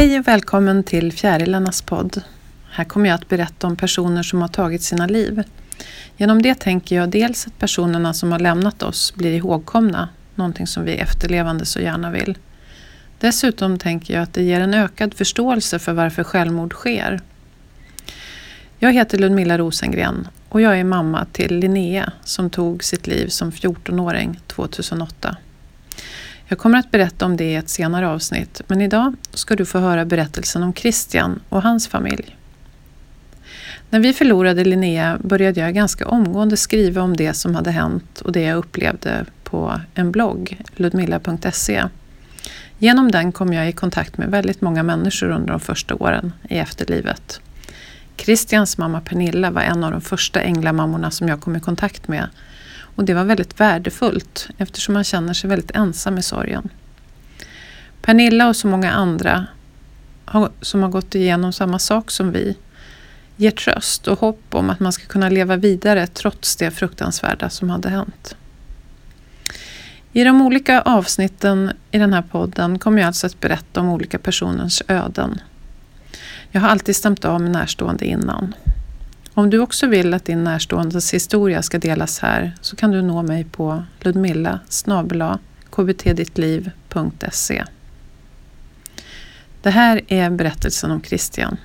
Hej och välkommen till Fjärilarnas podd. Här kommer jag att berätta om personer som har tagit sina liv. Genom det tänker jag dels att personerna som har lämnat oss blir ihågkomna, någonting som vi efterlevande så gärna vill. Dessutom tänker jag att det ger en ökad förståelse för varför självmord sker. Jag heter Ludmilla Rosengren och jag är mamma till Linnea som tog sitt liv som 14-åring 2008. Jag kommer att berätta om det i ett senare avsnitt men idag ska du få höra berättelsen om Christian och hans familj. När vi förlorade Linnea började jag ganska omgående skriva om det som hade hänt och det jag upplevde på en blogg, ludmilla.se. Genom den kom jag i kontakt med väldigt många människor under de första åren i efterlivet. Christians mamma Pernilla var en av de första änglamammorna som jag kom i kontakt med och det var väldigt värdefullt eftersom man känner sig väldigt ensam i sorgen. Pernilla och så många andra som har gått igenom samma sak som vi ger tröst och hopp om att man ska kunna leva vidare trots det fruktansvärda som hade hänt. I de olika avsnitten i den här podden kommer jag alltså att berätta om olika personers öden. Jag har alltid stämt av med närstående innan. Om du också vill att din närståendes historia ska delas här så kan du nå mig på ludmilla kbtdittliv.se. Det här är berättelsen om Christian.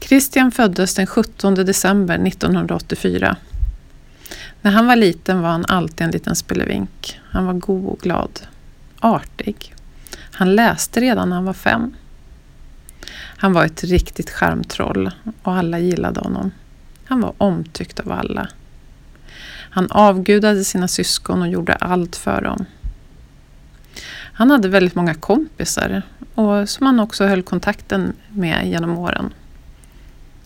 Christian föddes den 17 december 1984. När han var liten var han alltid en liten spelevink. Han var god och glad. Artig. Han läste redan när han var fem. Han var ett riktigt charmtroll och alla gillade honom. Han var omtyckt av alla. Han avgudade sina syskon och gjorde allt för dem. Han hade väldigt många kompisar och som han också höll kontakten med genom åren.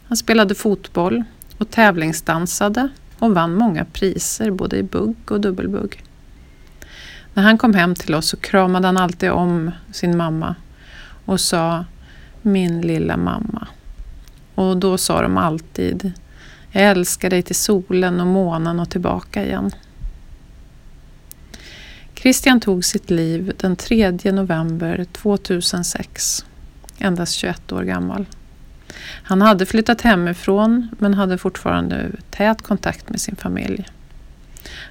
Han spelade fotboll och tävlingsdansade och vann många priser både i bugg och dubbelbugg. När han kom hem till oss så kramade han alltid om sin mamma och sa min lilla mamma. Och då sa de alltid Jag älskar dig till solen och månen och tillbaka igen. Christian tog sitt liv den 3 november 2006, endast 21 år gammal. Han hade flyttat hemifrån men hade fortfarande tät kontakt med sin familj.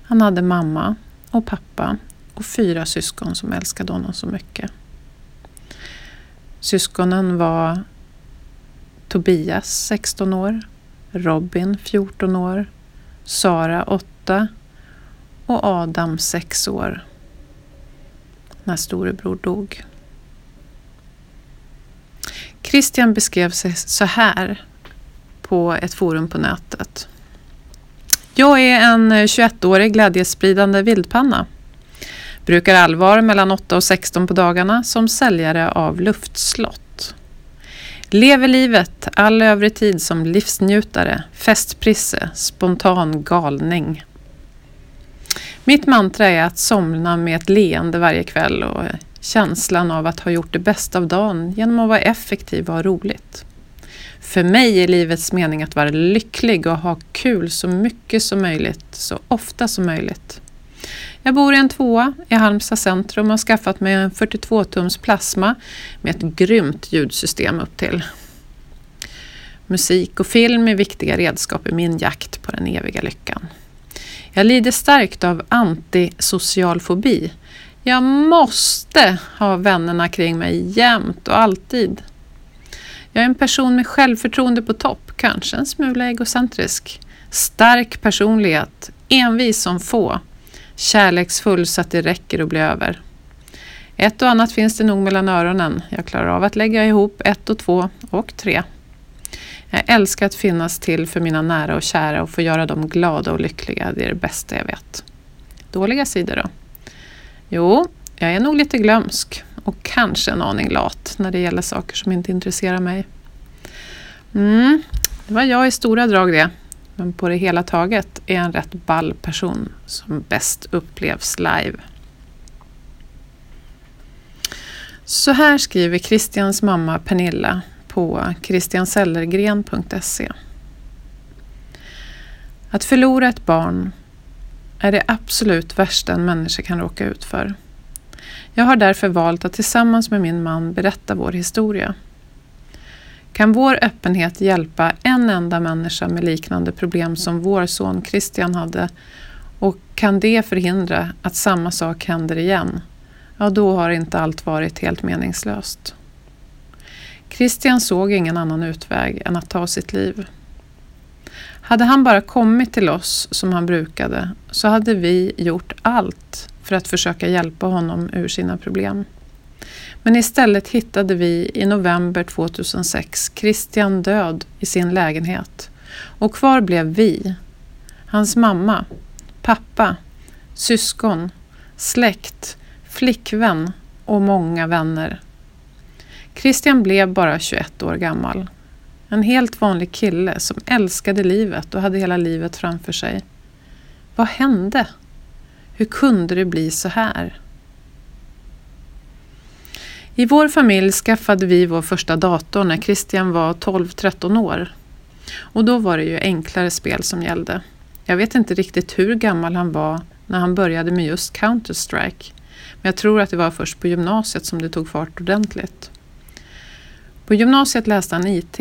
Han hade mamma och pappa och fyra syskon som älskade honom så mycket. Syskonen var Tobias 16 år, Robin 14 år, Sara 8 och Adam 6 år när storebror dog. Christian beskrev sig så här på ett forum på nätet. Jag är en 21-årig glädjespridande vildpanna. Brukar allvar mellan 8 och 16 på dagarna som säljare av luftslott. Lever livet all övrig tid som livsnjutare, festprisse, spontan galning. Mitt mantra är att somna med ett leende varje kväll och känslan av att ha gjort det bästa av dagen genom att vara effektiv och ha roligt. För mig är livets mening att vara lycklig och ha kul så mycket som möjligt, så ofta som möjligt. Jag bor i en tvåa i Halmstad centrum och har skaffat mig en 42-tums plasma med ett grymt ljudsystem upp till. Musik och film är viktiga redskap i min jakt på den eviga lyckan. Jag lider starkt av antisocial fobi. Jag måste ha vännerna kring mig jämt och alltid. Jag är en person med självförtroende på topp, kanske en smula egocentrisk. Stark personlighet, envis som få. Kärleksfull så att det räcker och blir över. Ett och annat finns det nog mellan öronen. Jag klarar av att lägga ihop ett och två och tre. Jag älskar att finnas till för mina nära och kära och få göra dem glada och lyckliga. Det är det bästa jag vet. Dåliga sidor då? Jo, jag är nog lite glömsk och kanske en aning lat när det gäller saker som inte intresserar mig. Mm, det var jag i stora drag det. Men på det hela taget är en rätt ball person som bäst upplevs live. Så här skriver Christians mamma Pernilla på christiansellergren.se. Att förlora ett barn är det absolut värsta en människa kan råka ut för. Jag har därför valt att tillsammans med min man berätta vår historia. Kan vår öppenhet hjälpa en enda människa med liknande problem som vår son Christian hade och kan det förhindra att samma sak händer igen? Ja, då har inte allt varit helt meningslöst. Christian såg ingen annan utväg än att ta sitt liv. Hade han bara kommit till oss som han brukade så hade vi gjort allt för att försöka hjälpa honom ur sina problem. Men istället hittade vi i november 2006 Christian död i sin lägenhet och kvar blev vi, hans mamma, pappa, syskon, släkt, flickvän och många vänner. Christian blev bara 21 år gammal. En helt vanlig kille som älskade livet och hade hela livet framför sig. Vad hände? Hur kunde det bli så här? I vår familj skaffade vi vår första dator när Christian var 12-13 år. Och då var det ju enklare spel som gällde. Jag vet inte riktigt hur gammal han var när han började med just Counter-Strike. Men jag tror att det var först på gymnasiet som det tog fart ordentligt. På gymnasiet läste han IT.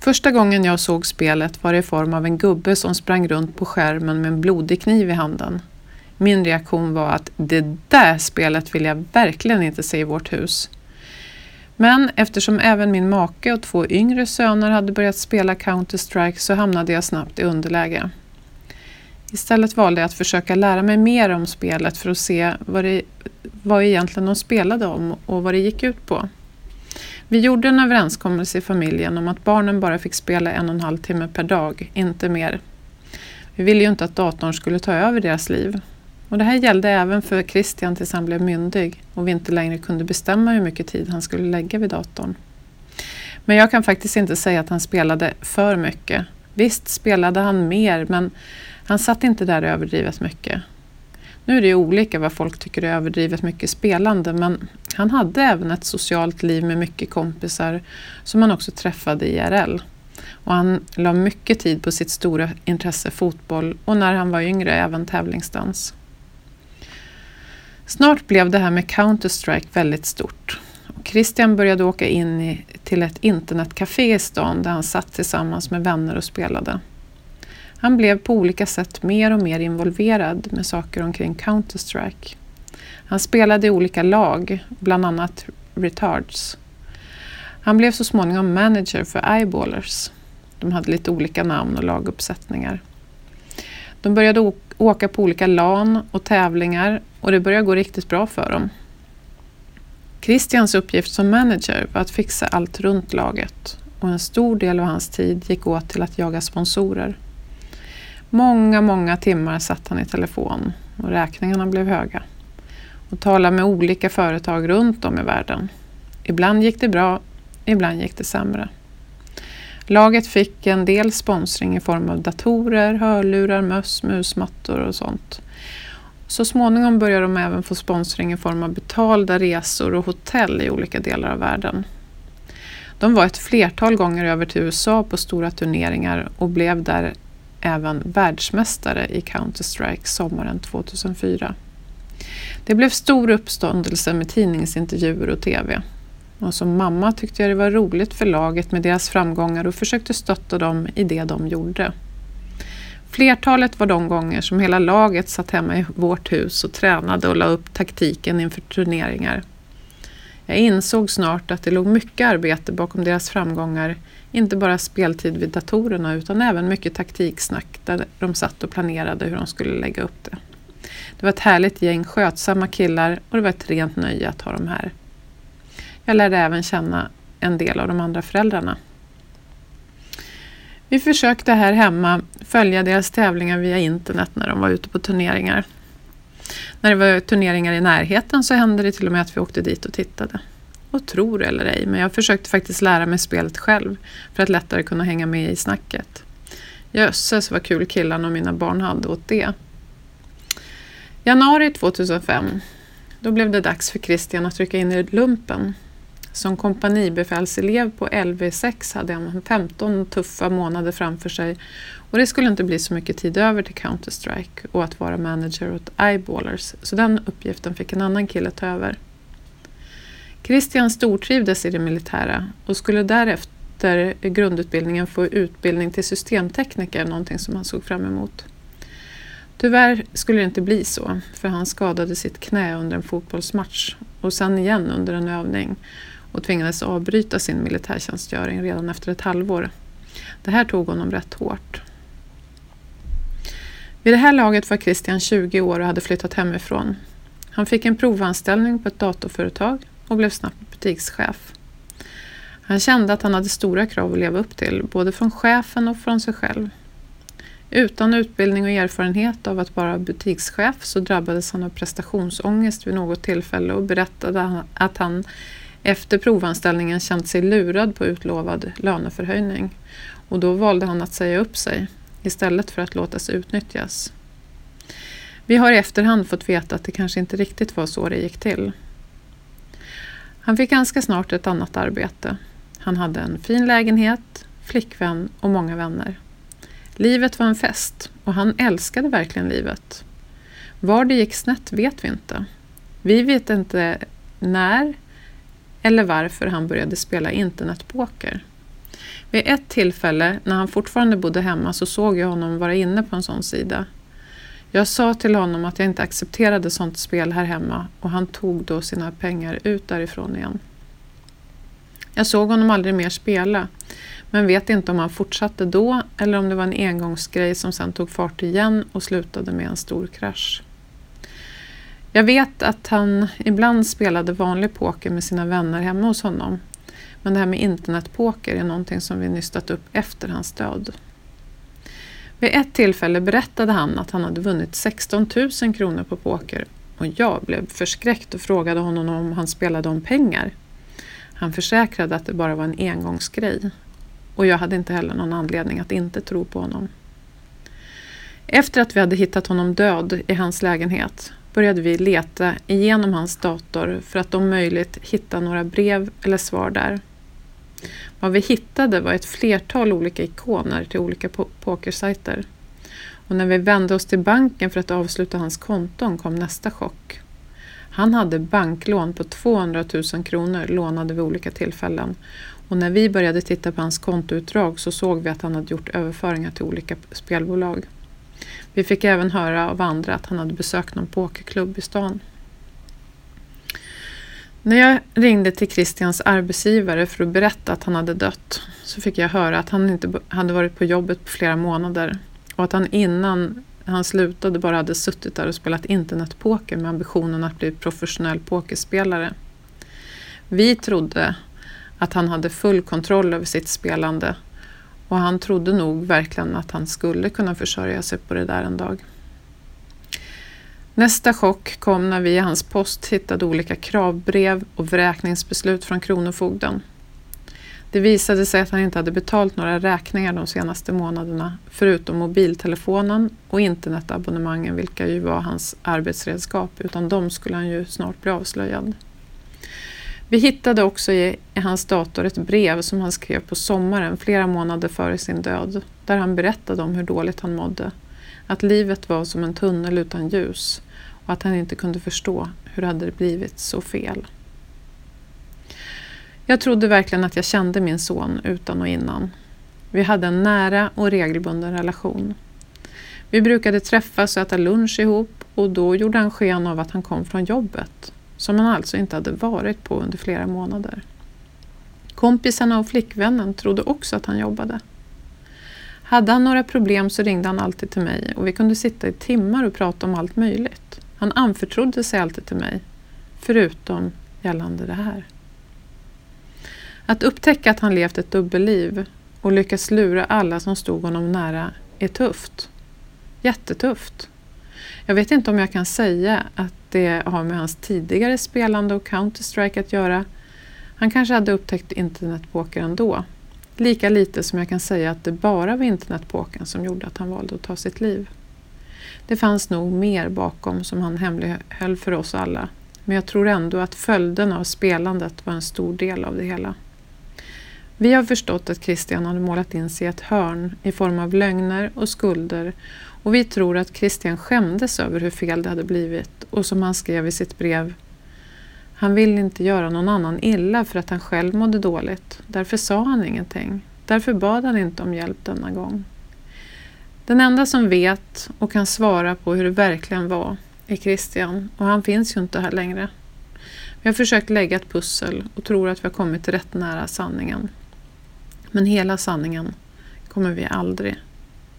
Första gången jag såg spelet var det i form av en gubbe som sprang runt på skärmen med en blodig kniv i handen. Min reaktion var att det där spelet vill jag verkligen inte se i vårt hus. Men eftersom även min make och två yngre söner hade börjat spela Counter-Strike så hamnade jag snabbt i underläge. Istället valde jag att försöka lära mig mer om spelet för att se vad det vad egentligen de spelade om och vad det gick ut på. Vi gjorde en överenskommelse i familjen om att barnen bara fick spela en och en halv timme per dag, inte mer. Vi ville ju inte att datorn skulle ta över deras liv. Och det här gällde även för Christian tills han blev myndig och vi inte längre kunde bestämma hur mycket tid han skulle lägga vid datorn. Men jag kan faktiskt inte säga att han spelade för mycket. Visst spelade han mer men han satt inte där överdrivet mycket. Nu är det ju olika vad folk tycker är överdrivet mycket spelande men han hade även ett socialt liv med mycket kompisar som han också träffade IRL. Och han la mycket tid på sitt stora intresse fotboll och när han var yngre även tävlingsdans. Snart blev det här med Counter-Strike väldigt stort. Och Christian började åka in i, till ett internetcafé i stan där han satt tillsammans med vänner och spelade. Han blev på olika sätt mer och mer involverad med saker omkring Counter-Strike. Han spelade i olika lag, bland annat Retards. Han blev så småningom manager för Eyeballers. De hade lite olika namn och laguppsättningar. De började åka på olika LAN och tävlingar och det började gå riktigt bra för dem. Christians uppgift som manager var att fixa allt runt laget och en stor del av hans tid gick åt till att jaga sponsorer. Många, många timmar satt han i telefon och räkningarna blev höga och talade med olika företag runt om i världen. Ibland gick det bra, ibland gick det sämre. Laget fick en del sponsring i form av datorer, hörlurar, möss, musmattor och sånt. Så småningom började de även få sponsring i form av betalda resor och hotell i olika delar av världen. De var ett flertal gånger över till USA på stora turneringar och blev där även världsmästare i Counter-Strike sommaren 2004. Det blev stor uppståndelse med tidningsintervjuer och TV. Och som mamma tyckte jag det var roligt för laget med deras framgångar och försökte stötta dem i det de gjorde. Flertalet var de gånger som hela laget satt hemma i vårt hus och tränade och la upp taktiken inför turneringar. Jag insåg snart att det låg mycket arbete bakom deras framgångar, inte bara speltid vid datorerna utan även mycket taktiksnack där de satt och planerade hur de skulle lägga upp det. Det var ett härligt gäng skötsamma killar och det var ett rent nöje att ha dem här. Jag lärde även känna en del av de andra föräldrarna. Vi försökte här hemma följa deras tävlingar via internet när de var ute på turneringar. När det var turneringar i närheten så hände det till och med att vi åkte dit och tittade. Och tror eller ej, men jag försökte faktiskt lära mig spelet själv för att lättare kunna hänga med i snacket. Jösses vad kul killarna och mina barn hade åt det. Januari 2005. Då blev det dags för Christian att rycka in i lumpen. Som kompanibefälselev på LV6 hade han 15 tuffa månader framför sig och det skulle inte bli så mycket tid över till Counter-Strike och att vara manager åt Eyeballers, så den uppgiften fick en annan kille ta över. Christian stortrivdes i det militära och skulle därefter grundutbildningen få utbildning till systemtekniker, någonting som han såg fram emot. Tyvärr skulle det inte bli så, för han skadade sitt knä under en fotbollsmatch och sen igen under en övning och tvingades avbryta sin militärtjänstgöring redan efter ett halvår. Det här tog honom rätt hårt. Vid det här laget var Christian 20 år och hade flyttat hemifrån. Han fick en provanställning på ett datorföretag och blev snabbt butikschef. Han kände att han hade stora krav att leva upp till, både från chefen och från sig själv. Utan utbildning och erfarenhet av att vara butikschef så drabbades han av prestationsångest vid något tillfälle och berättade att han efter provanställningen känt sig lurad på utlovad löneförhöjning och då valde han att säga upp sig istället för att låta sig utnyttjas. Vi har i efterhand fått veta att det kanske inte riktigt var så det gick till. Han fick ganska snart ett annat arbete. Han hade en fin lägenhet, flickvän och många vänner. Livet var en fest och han älskade verkligen livet. Var det gick snett vet vi inte. Vi vet inte när eller varför han började spela internetpoker. Vid ett tillfälle när han fortfarande bodde hemma så såg jag honom vara inne på en sån sida. Jag sa till honom att jag inte accepterade sånt spel här hemma och han tog då sina pengar ut därifrån igen. Jag såg honom aldrig mer spela men vet inte om han fortsatte då eller om det var en engångsgrej som sen tog fart igen och slutade med en stor krasch. Jag vet att han ibland spelade vanlig poker med sina vänner hemma hos honom. Men det här med internetpoker är någonting som vi nystat upp efter hans död. Vid ett tillfälle berättade han att han hade vunnit 16 000 kronor på poker och jag blev förskräckt och frågade honom om han spelade om pengar. Han försäkrade att det bara var en engångsgrej och jag hade inte heller någon anledning att inte tro på honom. Efter att vi hade hittat honom död i hans lägenhet började vi leta igenom hans dator för att om möjligt hitta några brev eller svar där. Vad vi hittade var ett flertal olika ikoner till olika po pokersajter. Och när vi vände oss till banken för att avsluta hans konton kom nästa chock. Han hade banklån på 200 000 kronor lånade vid olika tillfällen och när vi började titta på hans kontoutdrag så såg vi att han hade gjort överföringar till olika spelbolag. Vi fick även höra av andra att han hade besökt någon pokerklubb i stan. När jag ringde till Christians arbetsgivare för att berätta att han hade dött så fick jag höra att han inte hade varit på jobbet på flera månader och att han innan han slutade bara hade suttit där och spelat internetpoker med ambitionen att bli professionell pokerspelare. Vi trodde att han hade full kontroll över sitt spelande och han trodde nog verkligen att han skulle kunna försörja sig på det där en dag. Nästa chock kom när vi i hans post hittade olika kravbrev och vräkningsbeslut från Kronofogden. Det visade sig att han inte hade betalt några räkningar de senaste månaderna förutom mobiltelefonen och internetabonnemangen vilka ju var hans arbetsredskap utan de skulle han ju snart bli avslöjad. Vi hittade också i, i hans dator ett brev som han skrev på sommaren flera månader före sin död där han berättade om hur dåligt han mådde att livet var som en tunnel utan ljus och att han inte kunde förstå hur det hade blivit så fel. Jag trodde verkligen att jag kände min son utan och innan. Vi hade en nära och regelbunden relation. Vi brukade träffas och äta lunch ihop och då gjorde han sken av att han kom från jobbet, som han alltså inte hade varit på under flera månader. Kompisarna och flickvännen trodde också att han jobbade. Hade han några problem så ringde han alltid till mig och vi kunde sitta i timmar och prata om allt möjligt. Han anförtrodde sig alltid till mig, förutom gällande det här. Att upptäcka att han levt ett dubbelliv och lyckats lura alla som stod honom nära är tufft. Jättetufft. Jag vet inte om jag kan säga att det har med hans tidigare spelande och Counter-Strike att göra. Han kanske hade upptäckt internetpoker ändå. Lika lite som jag kan säga att det bara var internetpoken som gjorde att han valde att ta sitt liv. Det fanns nog mer bakom som han hemlighöll för oss alla Men jag tror ändå att följden av spelandet var en stor del av det hela. Vi har förstått att Christian hade målat in sig i ett hörn i form av lögner och skulder och vi tror att Christian skämdes över hur fel det hade blivit och som han skrev i sitt brev han ville inte göra någon annan illa för att han själv mådde dåligt. Därför sa han ingenting. Därför bad han inte om hjälp denna gång. Den enda som vet och kan svara på hur det verkligen var är Christian och han finns ju inte här längre. Vi har försökt lägga ett pussel och tror att vi har kommit rätt nära sanningen. Men hela sanningen kommer vi aldrig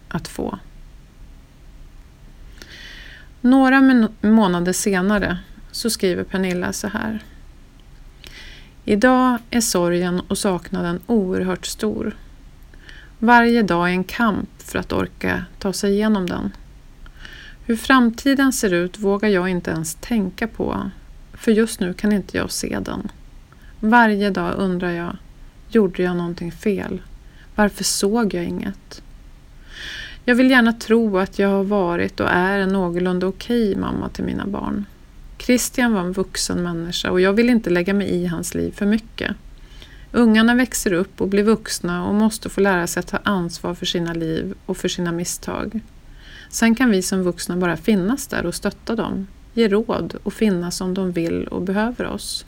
att få. Några månader senare så skriver Pernilla så här. Idag är sorgen och saknaden oerhört stor. Varje dag är en kamp för att orka ta sig igenom den. Hur framtiden ser ut vågar jag inte ens tänka på, för just nu kan inte jag se den. Varje dag undrar jag, gjorde jag någonting fel? Varför såg jag inget? Jag vill gärna tro att jag har varit och är en någorlunda okej okay mamma till mina barn. Christian var en vuxen människa och jag vill inte lägga mig i hans liv för mycket. Ungarna växer upp och blir vuxna och måste få lära sig att ta ansvar för sina liv och för sina misstag. Sen kan vi som vuxna bara finnas där och stötta dem, ge råd och finnas om de vill och behöver oss.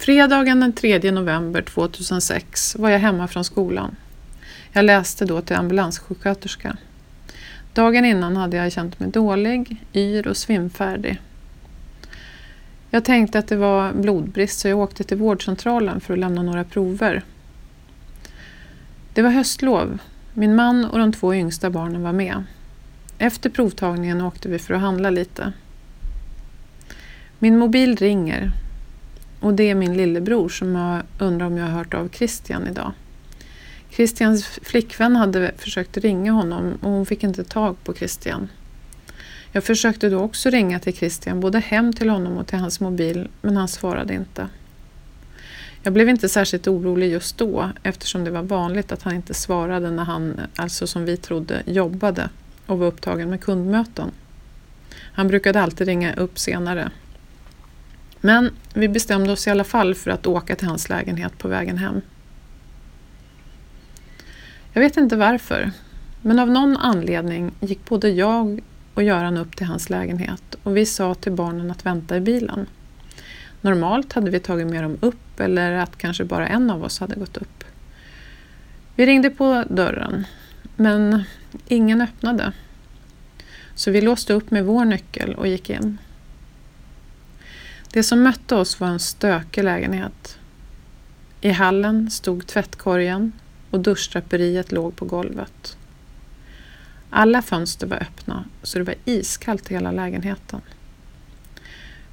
Fredagen den 3 november 2006 var jag hemma från skolan. Jag läste då till ambulanssjuksköterska. Dagen innan hade jag känt mig dålig, yr och svimfärdig. Jag tänkte att det var blodbrist så jag åkte till vårdcentralen för att lämna några prover. Det var höstlov. Min man och de två yngsta barnen var med. Efter provtagningen åkte vi för att handla lite. Min mobil ringer och det är min lillebror som undrar om jag har hört av Christian idag. Christians flickvän hade försökt ringa honom och hon fick inte tag på Christian. Jag försökte då också ringa till Christian, både hem till honom och till hans mobil, men han svarade inte. Jag blev inte särskilt orolig just då eftersom det var vanligt att han inte svarade när han, alltså som vi trodde, jobbade och var upptagen med kundmöten. Han brukade alltid ringa upp senare. Men vi bestämde oss i alla fall för att åka till hans lägenhet på vägen hem. Jag vet inte varför, men av någon anledning gick både jag och Göran upp till hans lägenhet och vi sa till barnen att vänta i bilen. Normalt hade vi tagit med dem upp eller att kanske bara en av oss hade gått upp. Vi ringde på dörren, men ingen öppnade. Så vi låste upp med vår nyckel och gick in. Det som mötte oss var en stökig lägenhet. I hallen stod tvättkorgen och duschdraperiet låg på golvet. Alla fönster var öppna så det var iskallt i hela lägenheten.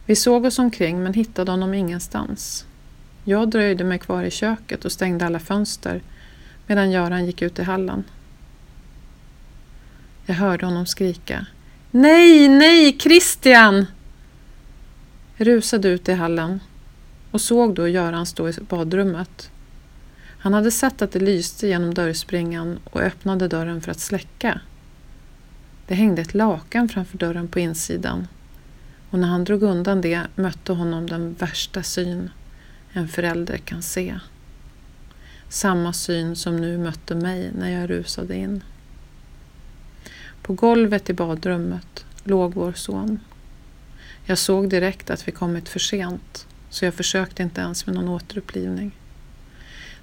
Vi såg oss omkring men hittade honom ingenstans. Jag dröjde mig kvar i köket och stängde alla fönster medan Göran gick ut i hallen. Jag hörde honom skrika. Nej, nej, Christian! Jag rusade ut i hallen och såg då Göran stå i badrummet. Han hade sett att det lyste genom dörrspringan och öppnade dörren för att släcka. Det hängde ett lakan framför dörren på insidan och när han drog undan det mötte honom den värsta syn en förälder kan se. Samma syn som nu mötte mig när jag rusade in. På golvet i badrummet låg vår son. Jag såg direkt att vi kommit för sent så jag försökte inte ens med någon återupplivning.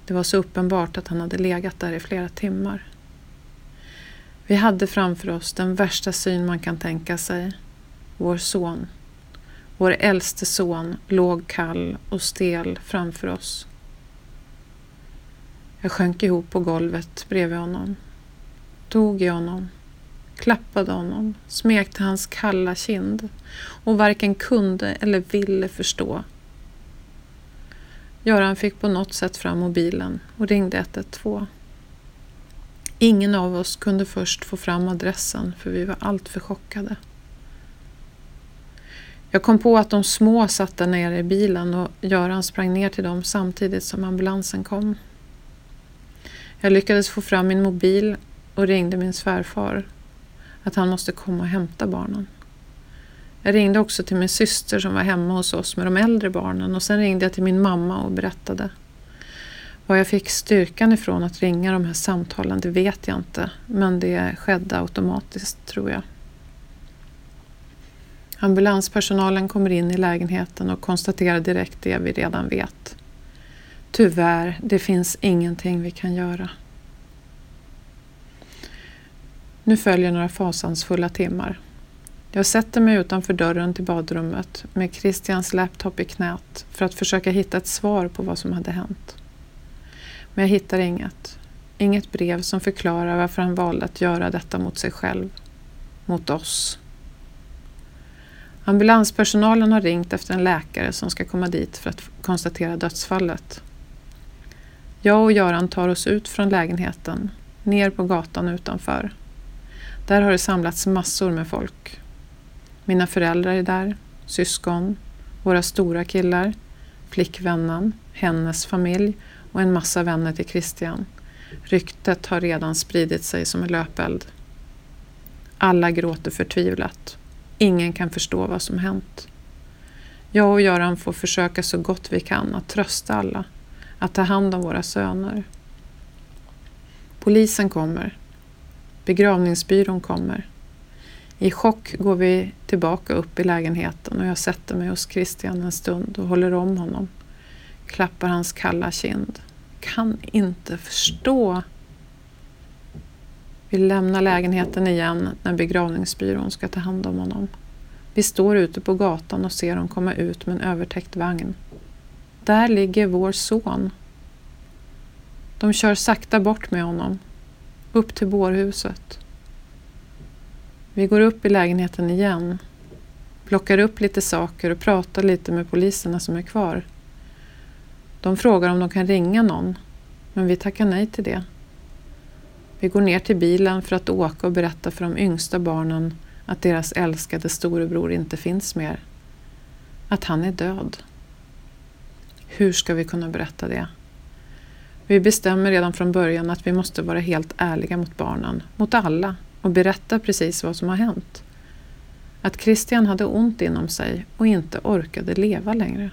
Det var så uppenbart att han hade legat där i flera timmar. Vi hade framför oss den värsta syn man kan tänka sig. Vår son. Vår äldste son låg kall och stel framför oss. Jag sjönk ihop på golvet bredvid honom. Tog i honom. Klappade honom. Smekte hans kalla kind. Och varken kunde eller ville förstå. Göran fick på något sätt fram mobilen och ringde 112. Ingen av oss kunde först få fram adressen för vi var alltför chockade. Jag kom på att de små satt där nere i bilen och Göran sprang ner till dem samtidigt som ambulansen kom. Jag lyckades få fram min mobil och ringde min svärfar. Att han måste komma och hämta barnen. Jag ringde också till min syster som var hemma hos oss med de äldre barnen och sen ringde jag till min mamma och berättade. Var jag fick styrkan ifrån att ringa de här samtalen det vet jag inte men det skedde automatiskt tror jag. Ambulanspersonalen kommer in i lägenheten och konstaterar direkt det vi redan vet. Tyvärr, det finns ingenting vi kan göra. Nu följer några fasansfulla timmar. Jag sätter mig utanför dörren till badrummet med Christians laptop i knät för att försöka hitta ett svar på vad som hade hänt. Men jag hittar inget. Inget brev som förklarar varför han valde att göra detta mot sig själv. Mot oss. Ambulanspersonalen har ringt efter en läkare som ska komma dit för att konstatera dödsfallet. Jag och Göran tar oss ut från lägenheten, ner på gatan utanför. Där har det samlats massor med folk. Mina föräldrar är där, syskon, våra stora killar, flickvännen, hennes familj och en massa vänner till Christian. Ryktet har redan spridit sig som en löpeld. Alla gråter förtvivlat. Ingen kan förstå vad som hänt. Jag och Göran får försöka så gott vi kan att trösta alla, att ta hand om våra söner. Polisen kommer. Begravningsbyrån kommer. I chock går vi tillbaka upp i lägenheten och jag sätter mig hos Christian en stund och håller om honom. Klappar hans kalla kind. Kan inte förstå. Vi lämnar lägenheten igen när begravningsbyrån ska ta hand om honom. Vi står ute på gatan och ser dem komma ut med en övertäckt vagn. Där ligger vår son. De kör sakta bort med honom. Upp till bårhuset. Vi går upp i lägenheten igen. Plockar upp lite saker och pratar lite med poliserna som är kvar. De frågar om de kan ringa någon, men vi tackar nej till det. Vi går ner till bilen för att åka och berätta för de yngsta barnen att deras älskade storebror inte finns mer. Att han är död. Hur ska vi kunna berätta det? Vi bestämmer redan från början att vi måste vara helt ärliga mot barnen, mot alla och berätta precis vad som har hänt. Att Christian hade ont inom sig och inte orkade leva längre.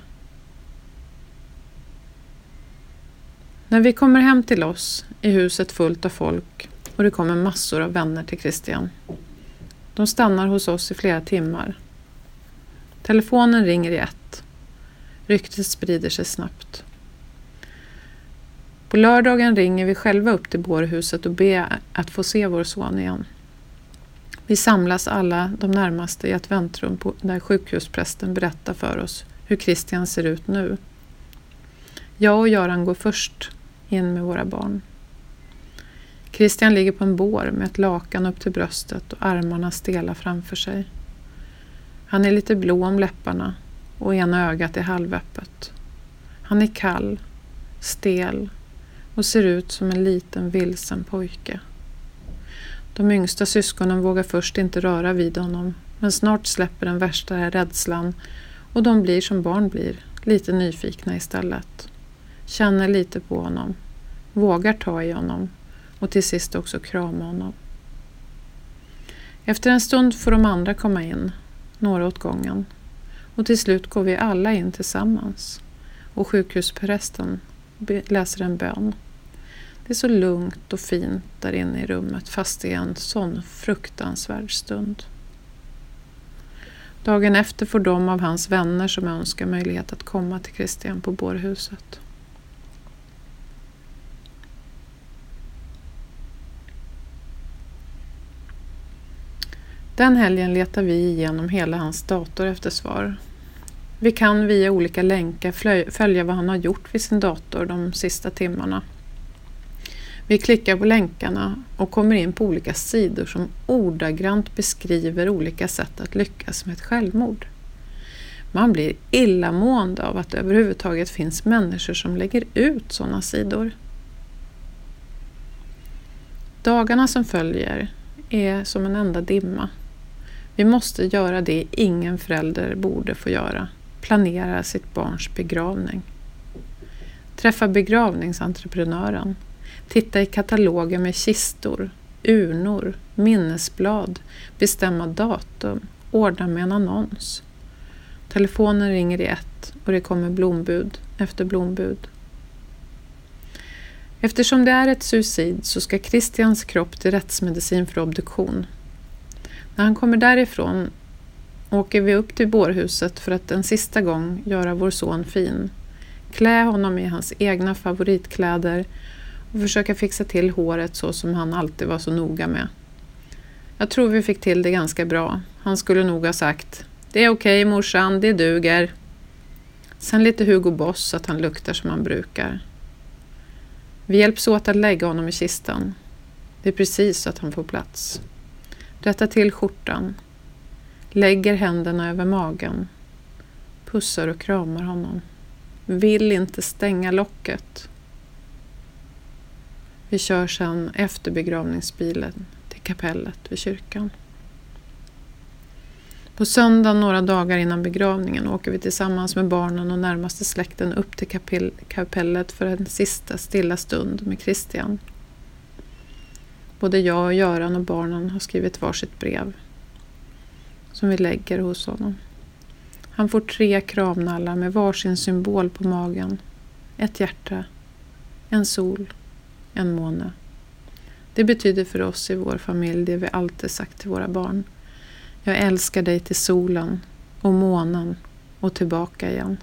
När vi kommer hem till oss är huset fullt av folk och det kommer massor av vänner till Christian. De stannar hos oss i flera timmar. Telefonen ringer i ett. Ryktet sprider sig snabbt. På lördagen ringer vi själva upp till bårhuset och ber att få se vår son igen. Vi samlas alla de närmaste i ett väntrum på, där sjukhusprästen berättar för oss hur Christian ser ut nu. Jag och Göran går först in med våra barn. Christian ligger på en bår med ett lakan upp till bröstet och armarna stela framför sig. Han är lite blå om läpparna och ena ögat är halvöppet. Han är kall, stel och ser ut som en liten vilsen pojke. De yngsta syskonen vågar först inte röra vid honom men snart släpper den värsta rädslan och de blir som barn blir, lite nyfikna istället. Känner lite på honom, vågar ta i honom och till sist också krama honom. Efter en stund får de andra komma in, några åt gången. Och till slut går vi alla in tillsammans och sjukhusprästen läser en bön. Det är så lugnt och fint där inne i rummet fast det är en sån fruktansvärd stund. Dagen efter får de av hans vänner som önskar möjlighet att komma till Christian på bårhuset. Den helgen letar vi igenom hela hans dator efter svar. Vi kan via olika länkar följa vad han har gjort vid sin dator de sista timmarna. Vi klickar på länkarna och kommer in på olika sidor som ordagrant beskriver olika sätt att lyckas med ett självmord. Man blir illamående av att det överhuvudtaget finns människor som lägger ut sådana sidor. Dagarna som följer är som en enda dimma. Vi måste göra det ingen förälder borde få göra. Planera sitt barns begravning. Träffa begravningsentreprenören. Titta i kataloger med kistor. urnor, minnesblad, bestämma datum, ordna med en annons. Telefonen ringer i ett och det kommer blombud efter blombud. Eftersom det är ett suicid så ska Christians kropp till rättsmedicin för obduktion. När han kommer därifrån åker vi upp till bårhuset för att en sista gång göra vår son fin. Klä honom i hans egna favoritkläder och försöka fixa till håret så som han alltid var så noga med. Jag tror vi fick till det ganska bra. Han skulle nog ha sagt Det är okej okay, morsan, det duger. Sen lite Hugo Boss så att han luktar som han brukar. Vi hjälps åt att lägga honom i kistan. Det är precis så att han får plats. Rätta till skjortan. Lägger händerna över magen. Pussar och kramar honom. Vill inte stänga locket. Vi kör sedan efter begravningsbilen till kapellet vid kyrkan. På söndagen, några dagar innan begravningen åker vi tillsammans med barnen och närmaste släkten upp till kapellet för en sista stilla stund med Christian. Både jag och Göran och barnen har skrivit varsitt brev som vi lägger hos honom. Han får tre kravnallar med varsin symbol på magen. Ett hjärta, en sol, en måne. Det betyder för oss i vår familj det vi alltid sagt till våra barn. Jag älskar dig till solen och månen och tillbaka igen.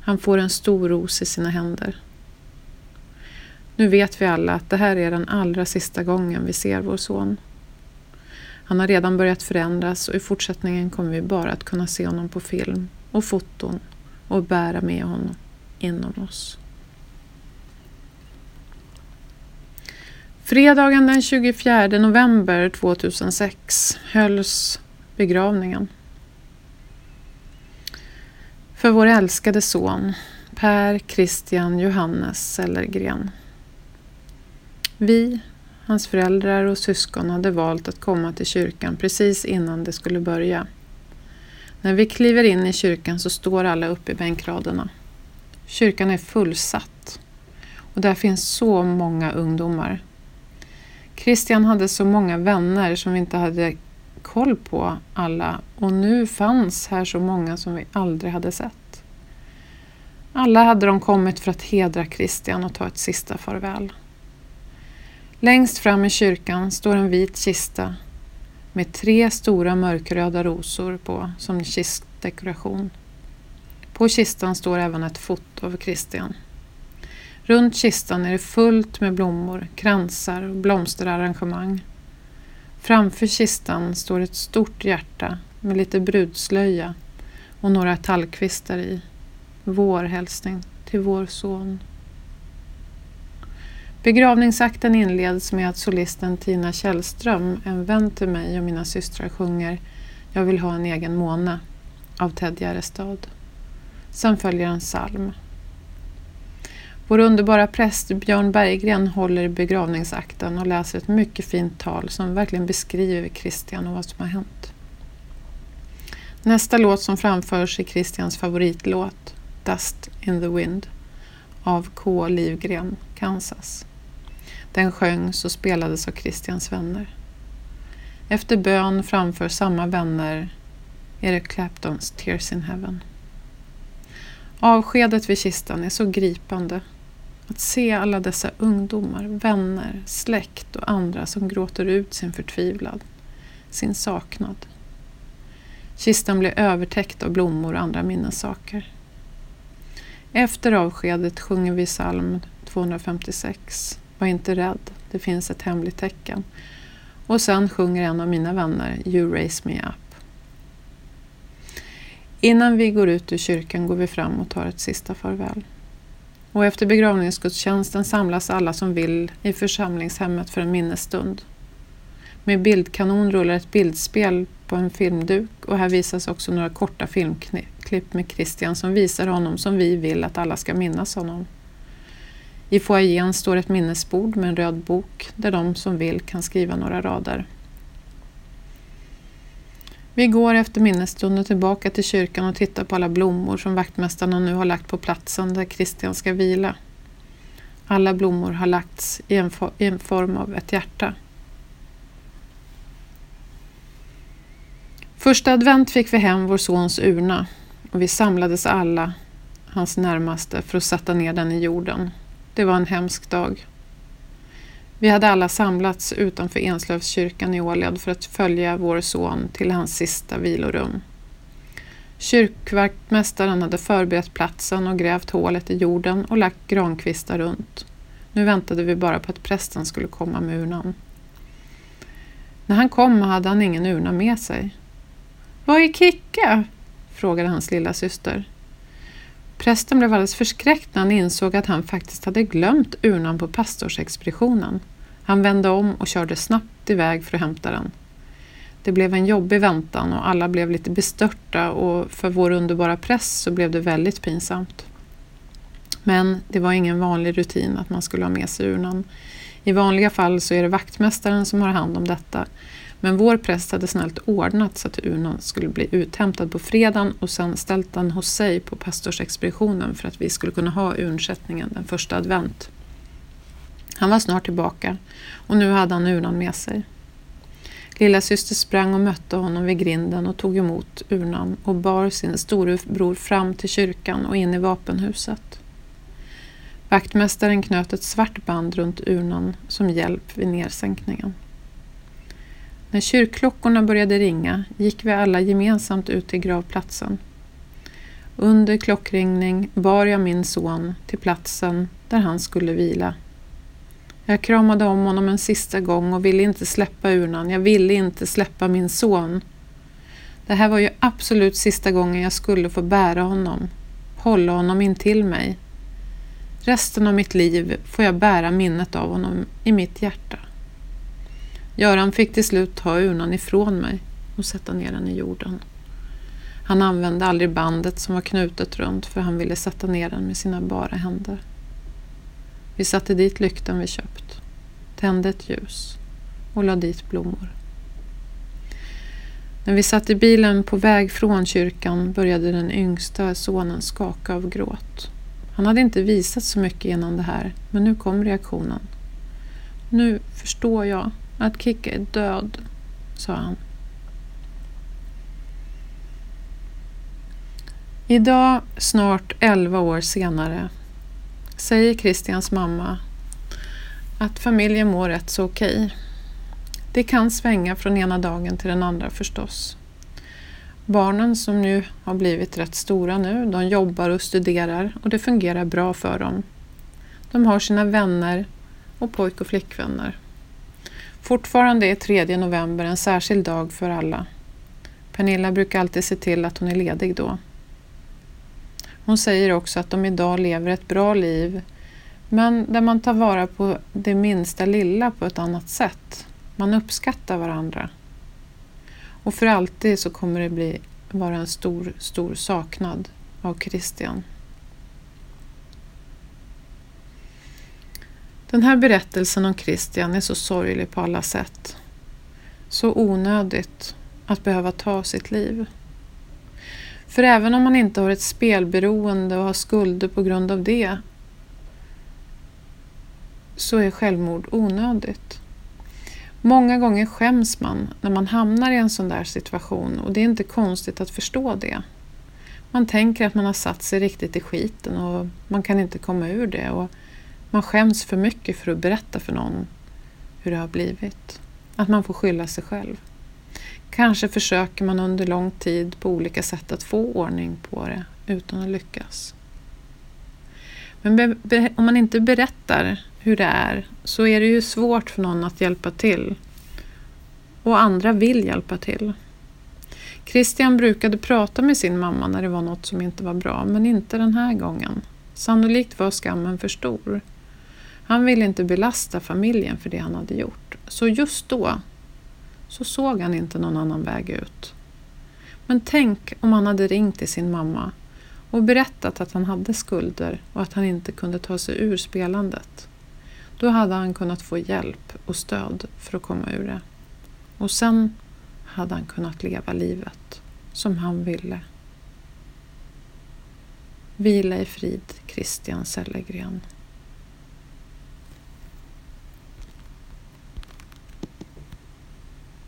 Han får en stor ros i sina händer. Nu vet vi alla att det här är den allra sista gången vi ser vår son. Han har redan börjat förändras och i fortsättningen kommer vi bara att kunna se honom på film och foton och bära med honom inom oss. Fredagen den 24 november 2006 hölls begravningen. För vår älskade son Per Christian Johannes Sellergren. Vi, hans föräldrar och syskon hade valt att komma till kyrkan precis innan det skulle börja. När vi kliver in i kyrkan så står alla uppe i bänkraderna. Kyrkan är fullsatt och där finns så många ungdomar Christian hade så många vänner som vi inte hade koll på alla och nu fanns här så många som vi aldrig hade sett. Alla hade de kommit för att hedra Christian och ta ett sista farväl. Längst fram i kyrkan står en vit kista med tre stora mörkröda rosor på som kistdekoration. På kistan står även ett foto av Kristian. Runt kistan är det fullt med blommor, kransar och blomsterarrangemang. Framför kistan står ett stort hjärta med lite brudslöja och några tallkvistar i. Vår hälsning till vår son. Begravningsakten inleds med att solisten Tina Källström, en vän till mig och mina systrar, sjunger Jag vill ha en egen måne av Ted Gärdestad. Sen följer en psalm vår underbara präst Björn Berggren håller begravningsakten och läser ett mycket fint tal som verkligen beskriver Christian och vad som har hänt. Nästa låt som framförs är Christians favoritlåt Dust in the Wind av K. Livgren, Kansas. Den sjöngs och spelades av Christians vänner. Efter bön framför samma vänner Eric Claptons Tears in Heaven. Avskedet vid kistan är så gripande att se alla dessa ungdomar, vänner, släkt och andra som gråter ut sin förtvivlan, sin saknad. Kistan blir övertäckt av blommor och andra minnessaker. Efter avskedet sjunger vi psalm 256. Var inte rädd, det finns ett hemligt tecken. Och sen sjunger en av mina vänner You raise me up. Innan vi går ut ur kyrkan går vi fram och tar ett sista farväl och efter begravningsgudstjänsten samlas alla som vill i församlingshemmet för en minnesstund. Med bildkanon rullar ett bildspel på en filmduk och här visas också några korta filmklipp med Christian som visar honom som vi vill att alla ska minnas honom. I foajén står ett minnesbord med en röd bok där de som vill kan skriva några rader. Vi går efter minnesstunden tillbaka till kyrkan och tittar på alla blommor som vaktmästarna nu har lagt på platsen där Christian ska vila. Alla blommor har lagts i en, i en form av ett hjärta. Första advent fick vi hem vår sons urna och vi samlades alla, hans närmaste, för att sätta ner den i jorden. Det var en hemsk dag. Vi hade alla samlats utanför Enslövskyrkan i Åled för att följa vår son till hans sista vilorum. Kyrkvaktmästaren hade förberett platsen och grävt hålet i jorden och lagt grankvistar runt. Nu väntade vi bara på att prästen skulle komma med urnan. När han kom hade han ingen urna med sig. Var är Kicke? frågade hans lilla syster. Prästen blev alldeles förskräckt när han insåg att han faktiskt hade glömt urnan på pastorsexpeditionen. Han vände om och körde snabbt iväg för att hämta den. Det blev en jobbig väntan och alla blev lite bestörta och för vår underbara press så blev det väldigt pinsamt. Men det var ingen vanlig rutin att man skulle ha med sig urnan. I vanliga fall så är det vaktmästaren som har hand om detta men vår präst hade snällt ordnat så att urnan skulle bli uthämtad på fredagen och sen ställt den hos sig på pastorsexpeditionen för att vi skulle kunna ha urnsättningen den första advent. Han var snart tillbaka och nu hade han urnan med sig. Lilla syster sprang och mötte honom vid grinden och tog emot urnan och bar sin storebror fram till kyrkan och in i vapenhuset. Vaktmästaren knöt ett svart band runt urnan som hjälp vid nedsänkningen. När kyrkklockorna började ringa gick vi alla gemensamt ut till gravplatsen. Under klockringning bar jag min son till platsen där han skulle vila. Jag kramade om honom en sista gång och ville inte släppa urnan. Jag ville inte släppa min son. Det här var ju absolut sista gången jag skulle få bära honom, hålla honom intill mig. Resten av mitt liv får jag bära minnet av honom i mitt hjärta. Göran fick till slut ta urnan ifrån mig och sätta ner den i jorden. Han använde aldrig bandet som var knutet runt för han ville sätta ner den med sina bara händer. Vi satte dit lyktan vi köpt, tände ett ljus och lade dit blommor. När vi satt i bilen på väg från kyrkan började den yngsta sonen skaka av gråt. Han hade inte visat så mycket innan det här, men nu kom reaktionen. Nu förstår jag att Kicke är död, sa han. Idag, snart elva år senare, säger Christians mamma att familjen mår rätt så okej. Det kan svänga från ena dagen till den andra förstås. Barnen som nu har blivit rätt stora nu, de jobbar och studerar och det fungerar bra för dem. De har sina vänner och pojk och flickvänner. Fortfarande är 3 november en särskild dag för alla. Pernilla brukar alltid se till att hon är ledig då. Hon säger också att de idag lever ett bra liv men där man tar vara på det minsta lilla på ett annat sätt. Man uppskattar varandra. Och för alltid så kommer det bli, vara en stor, stor saknad av Christian. Den här berättelsen om Christian är så sorglig på alla sätt. Så onödigt att behöva ta sitt liv. För även om man inte har ett spelberoende och har skulder på grund av det så är självmord onödigt. Många gånger skäms man när man hamnar i en sån där situation och det är inte konstigt att förstå det. Man tänker att man har satt sig riktigt i skiten och man kan inte komma ur det och man skäms för mycket för att berätta för någon hur det har blivit. Att man får skylla sig själv. Kanske försöker man under lång tid på olika sätt att få ordning på det utan att lyckas. Men om man inte berättar hur det är så är det ju svårt för någon att hjälpa till. Och andra vill hjälpa till. Christian brukade prata med sin mamma när det var något som inte var bra, men inte den här gången. Sannolikt var skammen för stor. Han ville inte belasta familjen för det han hade gjort. Så just då så såg han inte någon annan väg ut. Men tänk om han hade ringt till sin mamma och berättat att han hade skulder och att han inte kunde ta sig ur spelandet. Då hade han kunnat få hjälp och stöd för att komma ur det. Och sen hade han kunnat leva livet som han ville. Vila i frid, Christian Sellegren.